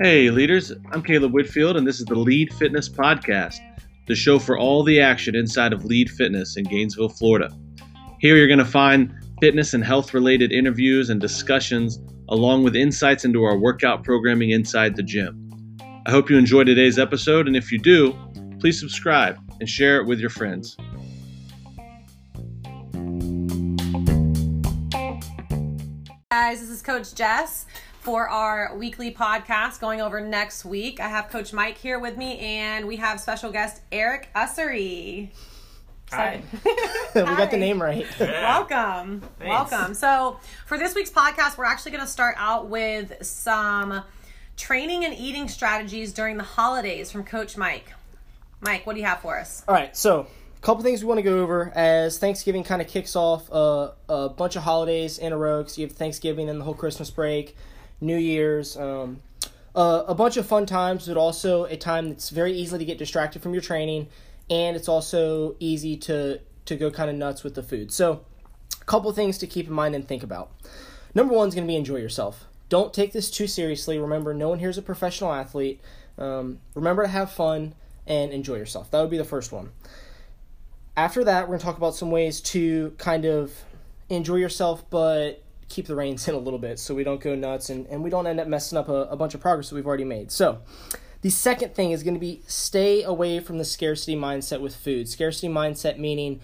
Hey, leaders, I'm Caleb Whitfield, and this is the Lead Fitness Podcast, the show for all the action inside of Lead Fitness in Gainesville, Florida. Here you're going to find fitness and health related interviews and discussions, along with insights into our workout programming inside the gym. I hope you enjoy today's episode, and if you do, please subscribe and share it with your friends. Guys. This is Coach Jess for our weekly podcast going over next week. I have Coach Mike here with me, and we have special guest Eric Ussery. Hi. we got the name right. Welcome. Thanks. Welcome. So, for this week's podcast, we're actually going to start out with some training and eating strategies during the holidays from Coach Mike. Mike, what do you have for us? All right, so a couple things we want to go over as Thanksgiving kind of kicks off uh, a bunch of holidays in a row. Because you have Thanksgiving and the whole Christmas break, New Year's, um, uh, a bunch of fun times, but also a time that's very easy to get distracted from your training, and it's also easy to to go kind of nuts with the food. So, a couple things to keep in mind and think about. Number one is going to be enjoy yourself. Don't take this too seriously. Remember, no one here is a professional athlete. Um, remember to have fun and enjoy yourself. That would be the first one. After that, we're going to talk about some ways to kind of enjoy yourself, but keep the reins in a little bit so we don't go nuts and, and we don't end up messing up a, a bunch of progress that we've already made. So, the second thing is going to be stay away from the scarcity mindset with food. Scarcity mindset meaning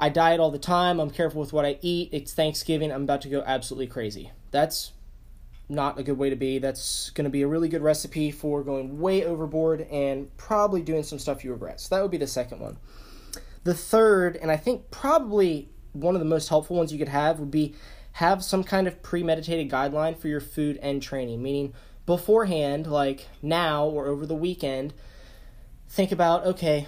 I diet all the time, I'm careful with what I eat, it's Thanksgiving, I'm about to go absolutely crazy. That's not a good way to be. That's going to be a really good recipe for going way overboard and probably doing some stuff you regret. So that would be the second one. The third, and I think probably one of the most helpful ones you could have, would be have some kind of premeditated guideline for your food and training, meaning beforehand, like now or over the weekend, think about okay,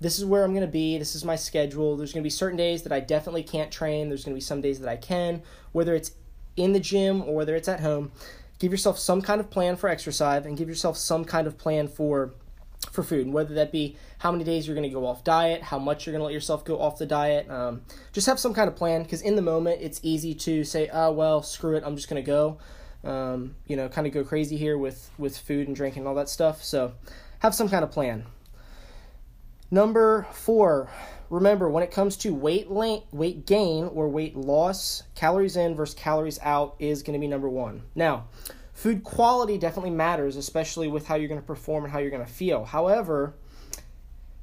this is where I'm going to be, this is my schedule. There's going to be certain days that I definitely can't train, there's going to be some days that I can, whether it's in the gym or whether it's at home. Give yourself some kind of plan for exercise and give yourself some kind of plan for for food, and whether that be how many days you're going to go off diet, how much you're going to let yourself go off the diet. Um, just have some kind of plan because in the moment it's easy to say, oh, well, screw it, I'm just going to go. Um, you know, kind of go crazy here with, with food and drinking and all that stuff. So have some kind of plan. Number four, remember when it comes to weight weight gain or weight loss, calories in versus calories out is going to be number one. Now, food quality definitely matters, especially with how you're going to perform and how you're going to feel. However,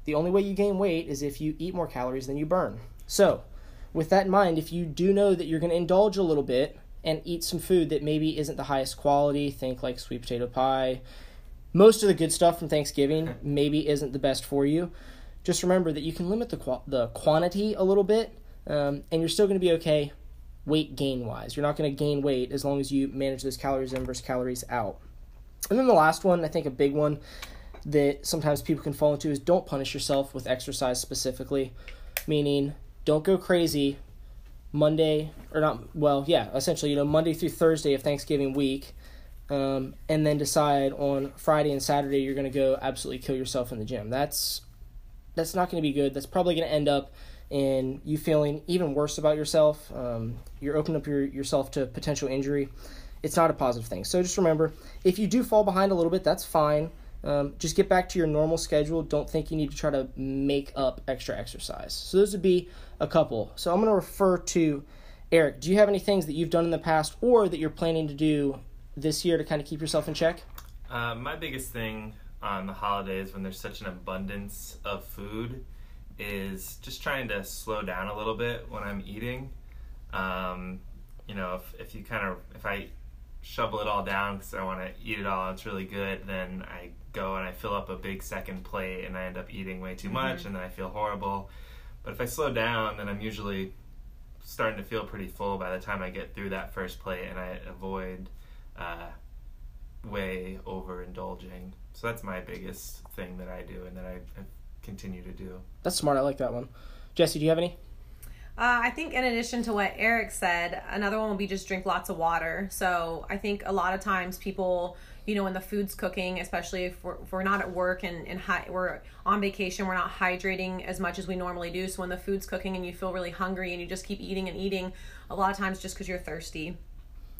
the only way you gain weight is if you eat more calories than you burn. So, with that in mind, if you do know that you're going to indulge a little bit and eat some food that maybe isn't the highest quality, think like sweet potato pie, most of the good stuff from Thanksgiving maybe isn't the best for you. Just remember that you can limit the qu- the quantity a little bit, um, and you're still going to be okay weight gain wise. You're not going to gain weight as long as you manage those calories in versus calories out. And then the last one, I think a big one that sometimes people can fall into is don't punish yourself with exercise specifically, meaning don't go crazy Monday or not. Well, yeah, essentially, you know, Monday through Thursday of Thanksgiving week, um, and then decide on Friday and Saturday you're going to go absolutely kill yourself in the gym. That's that's not going to be good. That's probably going to end up in you feeling even worse about yourself. Um, you're opening up your, yourself to potential injury. It's not a positive thing. So just remember, if you do fall behind a little bit, that's fine. Um, just get back to your normal schedule. Don't think you need to try to make up extra exercise. So those would be a couple. So I'm going to refer to Eric. Do you have any things that you've done in the past or that you're planning to do this year to kind of keep yourself in check? Uh, my biggest thing on the holidays when there's such an abundance of food is just trying to slow down a little bit when I'm eating. Um, you know, if, if you kind of, if I shovel it all down because I want to eat it all, it's really good, then I go and I fill up a big second plate and I end up eating way too much Mm-hmm. and then I feel horrible. But if I slow down, then I'm usually starting to feel pretty full by the time I get through that first plate and I avoid uh, way overindulging. So that's my biggest thing that I do and that I, I continue to do. That's smart. I like that one. Jesse, do you have any? Uh, I think in addition to what Eric said, another one would be just drink lots of water. So I think a lot of times people you know when the food's cooking especially if we're, if we're not at work and, and hi- we're on vacation we're not hydrating as much as we normally do so when the food's cooking and you feel really hungry and you just keep eating and eating a lot of times just because you're thirsty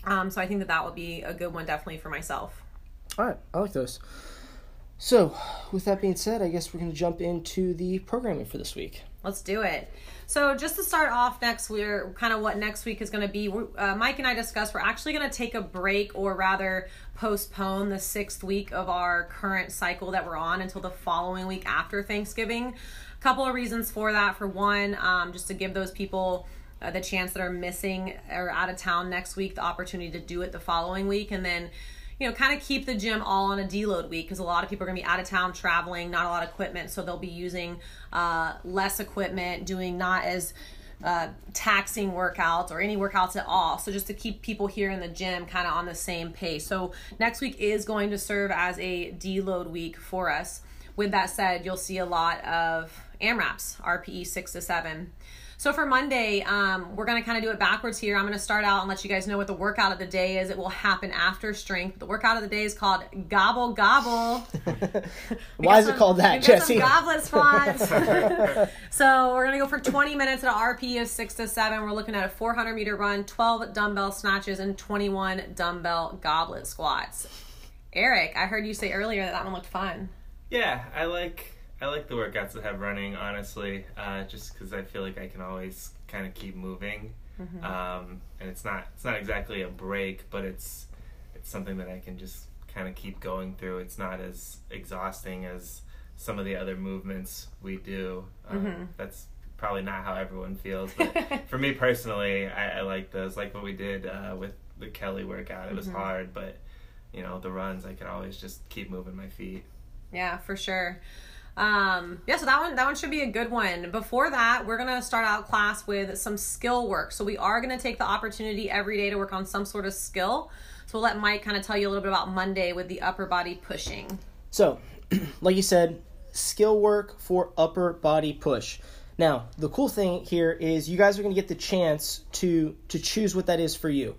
um, so i think that that would be a good one definitely for myself All right, I like those. So, with that being said, I guess we're going to jump into the programming for this week. Let's do it. So, just to start off next, we're kind of what next week is going to be. Uh, Mike and I discussed we're actually going to take a break, or rather, postpone the sixth week of our current cycle that we're on until the following week after Thanksgiving. A couple of reasons for that. For one, um, just to give those people uh, the chance that are missing or out of town next week the opportunity to do it the following week, and then you know, kind of keep the gym all on a deload week because a lot of people are going to be out of town traveling, not a lot of equipment, so they'll be using uh, less equipment, doing not as uh, taxing workouts or any workouts at all. So just to keep people here in the gym kind of on the same pace. So next week is going to serve as a deload week for us. With that said, you'll see a lot of AMRAPs, RPE six to seven. So for Monday, um, we're going to kind of do it backwards here. I'm going to start out and let you guys know what the workout of the day is. It will happen after strength. The workout of the day is called Gobble Gobble. Why is it called that, Jesse? goblet squats. so we're going to go for 20 minutes at an RP of 6 to 7. We're looking at a 400 meter run, 12 dumbbell snatches, and 21 dumbbell goblet squats. Eric, I heard you say earlier that that one looked fun. Yeah, I like I like the workouts that have running, honestly, uh, just because I feel like I can always kind of keep moving, mm-hmm. um, and it's not it's not exactly a break, but it's it's something that I can just kind of keep going through. It's not as exhausting as some of the other movements we do. Um, mm-hmm. That's probably not how everyone feels, but for me personally, I, I, like those. Like what we did uh, with the Kelly workout, it was mm-hmm. hard, but you know the runs, I could always just keep moving my feet. Yeah, for sure. Um, yeah, so that one that one should be a good one. Before that, we're gonna start out class with some skill work. So we are gonna take the opportunity every day to work on some sort of skill. So we'll let Mike kind of tell you a little bit about Monday with the upper body pushing. So, like you said, skill work for upper body push. Now, the cool thing here is you guys are going to get the chance to to choose what that is for you.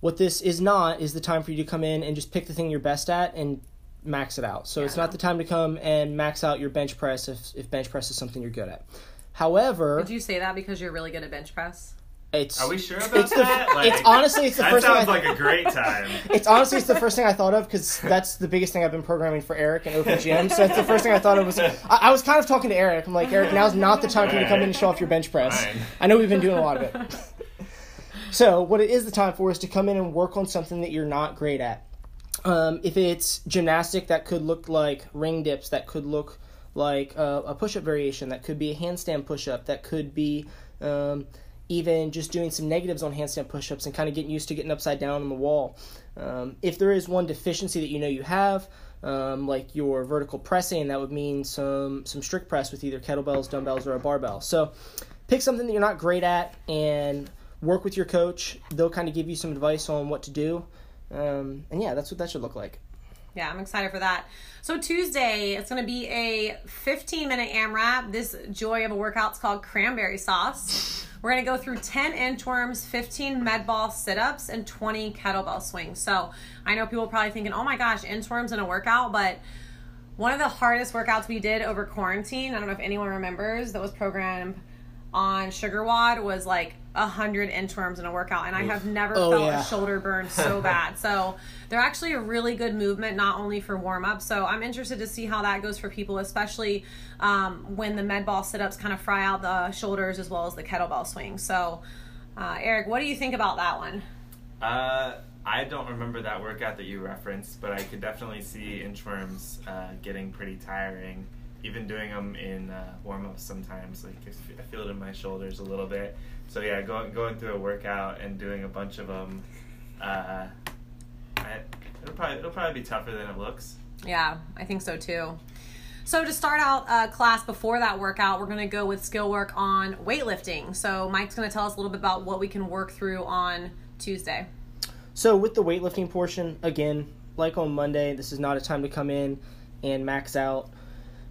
What this is not is the time for you to come in and just pick the thing you're best at and max it out. So yeah, it's not the time to come and max out your bench press if, if bench press is something you're good at. However, did you say that because you're really good at bench press? It's, Are we sure about it's that? The, like, it's honestly it's the that first. That sounds thing I, like a great time. It's honestly it's the first thing I thought of because that's the biggest thing I've been programming for Eric and Open Gym. So that's the first thing I thought of was I, I was kind of talking to Eric. I'm like Eric, now's not the time for you to come in and show off your bench press. Fine. I know we've been doing a lot of it. so what it is the time for is to come in and work on something that you're not great at. Um, if it's gymnastic, that could look like ring dips, that could look like uh, a push up variation, that could be a handstand push up, that could be um, even just doing some negatives on handstand push ups and kind of getting used to getting upside down on the wall. Um, if there is one deficiency that you know you have, um, like your vertical pressing, that would mean some some strict press with either kettlebells, dumbbells, or a barbell. So pick something that you're not great at and work with your coach. They'll kind of give you some advice on what to do. Um, and yeah, that's what that should look like. Yeah, I'm excited for that. So Tuesday, it's going to be a 15 minute AMRAP. This joy of a workout is called cranberry sauce. We're going to go through 10 inchworms, 15 med ball sit ups, and 20 kettlebell swings. So I know people probably thinking, oh my gosh, inchworms in a workout, but one of the hardest workouts we did over quarantine, I don't know if anyone remembers, that was programmed on SugarWOD was like a hundred inchworms in a workout, and I have never oh, felt yeah. a shoulder burn so bad. So they're actually a really good movement, not only for warm up. So I'm interested to see how that goes for people, especially um, when the med ball sit ups kind of fry out the shoulders as well as the kettlebell swing. So, uh, Eric, what do you think about that one? Uh, I don't remember that workout that you referenced, but I could definitely see inchworms uh, getting pretty tiring even doing them in uh, warm ups sometimes. Like I feel it in my shoulders a little bit. So yeah, going going through a workout and doing a bunch of them, uh, I, it'll probably it'll probably be tougher than it looks. Yeah, I think so too. So to start out uh, class before that workout, we're going to go with skill work on weightlifting. So Mike's going to tell us a little bit about what we can work through on Tuesday. So with the weightlifting portion, again, like on Monday, this is not a time to come in and max out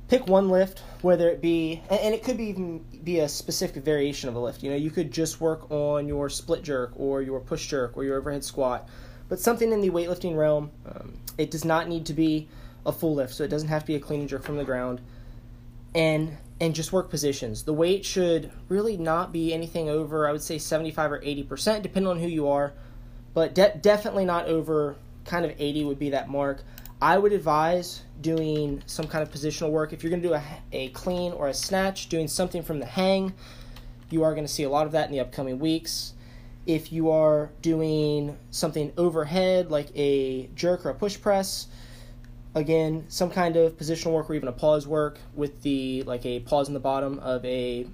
pick one lift, whether it be, and it could be even be a specific variation of a lift. You know, you could just work on your split jerk or your push jerk or your overhead squat. but something in the weightlifting realm. Um, it does not need to be a full lift, so it doesn't have to be a clean and jerk from the ground. And and just work positions. The weight should really not be anything over, I would say, 75 or 80%, depending on who you are, but de- definitely not over kind of 80 would be that mark. I would advise doing some kind of positional work. If you're going to do a, a clean or a snatch, doing something from the hang, you are going to see a lot of that in the upcoming weeks. If you are doing something overhead, like a jerk or a push press, again, some kind of positional work or even a pause work with the like a pause in the bottom of a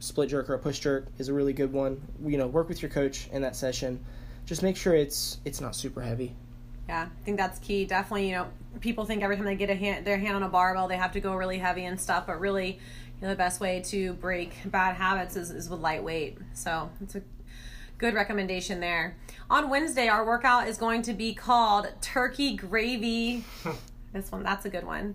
split jerk or a push jerk is a really good one. You know, work with your coach in that session. Just make sure it's it's not super heavy. Yeah, I think that's key. Definitely, you know, people think every time they get a hand, their hand on a barbell, they have to go really heavy and stuff. But really, you know, the best way to break bad habits is, is with lightweight. So it's a good recommendation there. On Wednesday, our workout is going to be called Turkey Gravy. this one, that's a good one.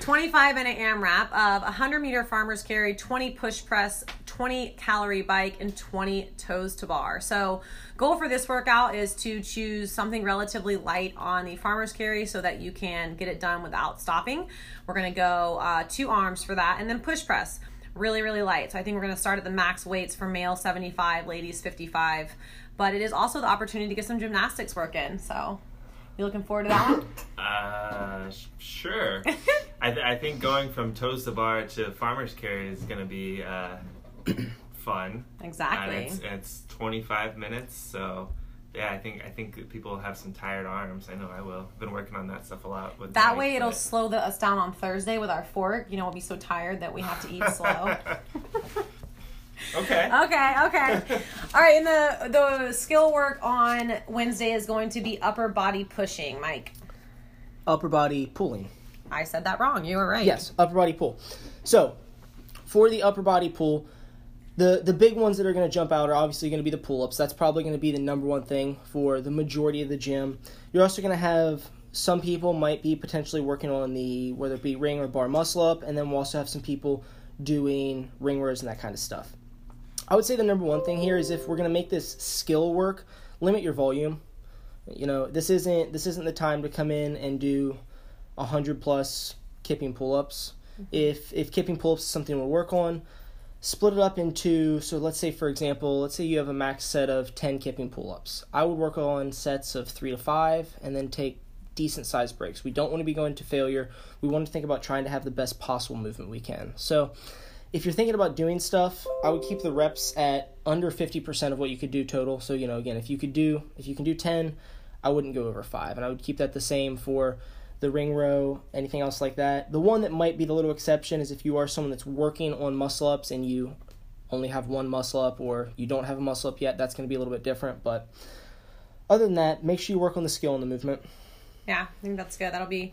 25 minute AMRAP of 100 meter farmer's carry, 20 push press, 20 calorie bike, and 20 toes to bar. So, goal for this workout is to choose something relatively light on the farmer's carry so that you can get it done without stopping. We're gonna go uh, two arms for that, and then push press really really light so i think we're going to start at the max weights for male 75 ladies 55 but it is also the opportunity to get some gymnastics work in so you looking forward to that one Uh, sh- sure. I, th- I think going from toes to bar to farmer's carry is going to be uh, fun. Exactly. And it's, it's 25 minutes, so yeah, I think I think people have some tired arms. I know I will. have Been working on that stuff a lot. With that Mike, way it'll but- slow the, us down on thursday with our fork you know we'll be so tired that we have to eat slow okay. okay okay all right and the the skill work on wednesday is going to be upper body pushing mike Upper body pulling. i said that wrong you were right Yes, upper body pull. So, for the upper body pull, the the big ones that are going to jump out are obviously going to be the pull ups. That's probably going to be the number one thing for the majority of the gym. You're also going to have some people might be potentially working on the whether it be ring or bar muscle up, and then we'll also have some people doing ring rows and that kind of stuff. I would say the number one thing here is if we're going to make this skill work, limit your volume. You know, this isn't this isn't the time to come in and do 100 plus kipping pull-ups. Mm-hmm. If if kipping pull-ups is something we'll work on, split it up into so let's say for example, let's say you have a max set of 10 kipping pull-ups. I would work on sets of 3 to 5 and then take decent sized breaks. We don't want to be going to failure. We want to think about trying to have the best possible movement we can. So, if you're thinking about doing stuff, I would keep the reps at under 50% of what you could do total. So, you know, again, if you could do if you can do 10, I wouldn't go over 5 and I would keep that the same for the ring row, anything else like that. The one that might be the little exception is if you are someone that's working on muscle ups and you only have one muscle up or you don't have a muscle up yet, that's going to be a little bit different, but other than that, make sure you work on the skill and the movement. Yeah, I think that's good. That'll be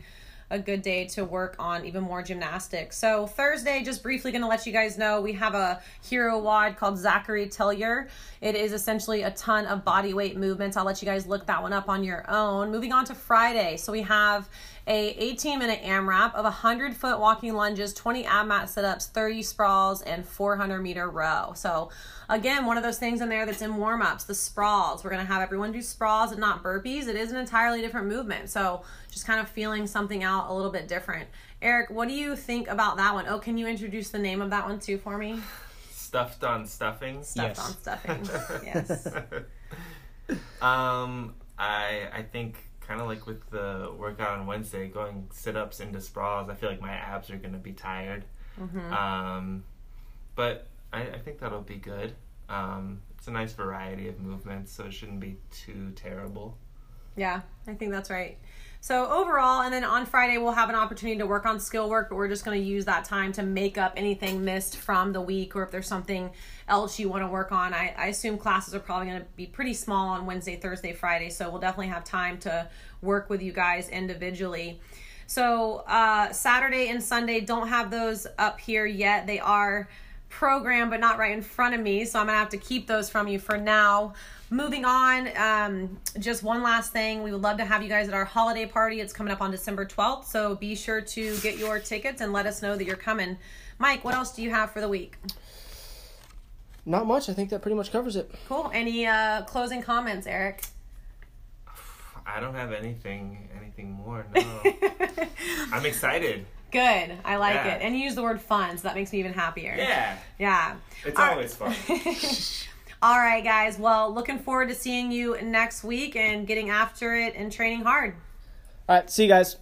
a good day to work on even more gymnastics. So Thursday, just briefly going to let you guys know we have a hero WOD called Zachary Tillier. It is essentially a ton of body weight movements. I'll let you guys look that one up on your own. Moving on to Friday, so we have a 18 minute AMRAP of 100 foot walking lunges, 20 ab mat sit ups, 30 sprawls, and 400 meter row. So again, one of those things in there that's in warm ups, the sprawls. We're gonna have everyone do sprawls and not burpees. It is an entirely different movement. So just kind of feeling something out a little bit different. Eric, what do you think about that one? Oh, can you introduce the name of that one too for me? Stuffed on stuffing. Stuffed Yes. on stuffing. yes. um, I I think kind of like with the workout on Wednesday, going sit ups into sprawls. I feel like my abs are gonna be tired. Mhm. Um, but I, I think that'll be good. Um, it's a nice variety of movements, so it shouldn't be too terrible. Yeah, I think that's right. So overall, and then on Friday we'll have an opportunity to work on skill work, but we're just going to use that time to make up anything missed from the week, or if there's something else you want to work on. I, I assume classes are probably going to be pretty small on Wednesday, Thursday, Friday, so we'll definitely have time to work with you guys individually. So uh, Saturday and Sunday don't have those up here yet. They are programmed, but not right in front of me, so I'm gonna have to keep those from you for now. Moving on, um, just one last thing. We would love to have you guys at our holiday party. It's coming up on December 12th, so be sure to get your tickets and let us know that you're coming. Mike, what else do you have for the week? Not much. I think that pretty much covers it. Cool. Any uh, closing comments, Eric? I don't have anything anything more. No, I'm excited. Good. I like Yeah. it. And you use the word fun, so that makes me even happier. Yeah, Yeah. it's All- always fun. All right, guys. Well, looking forward to seeing you next week and getting after it and training hard. All right, see you guys.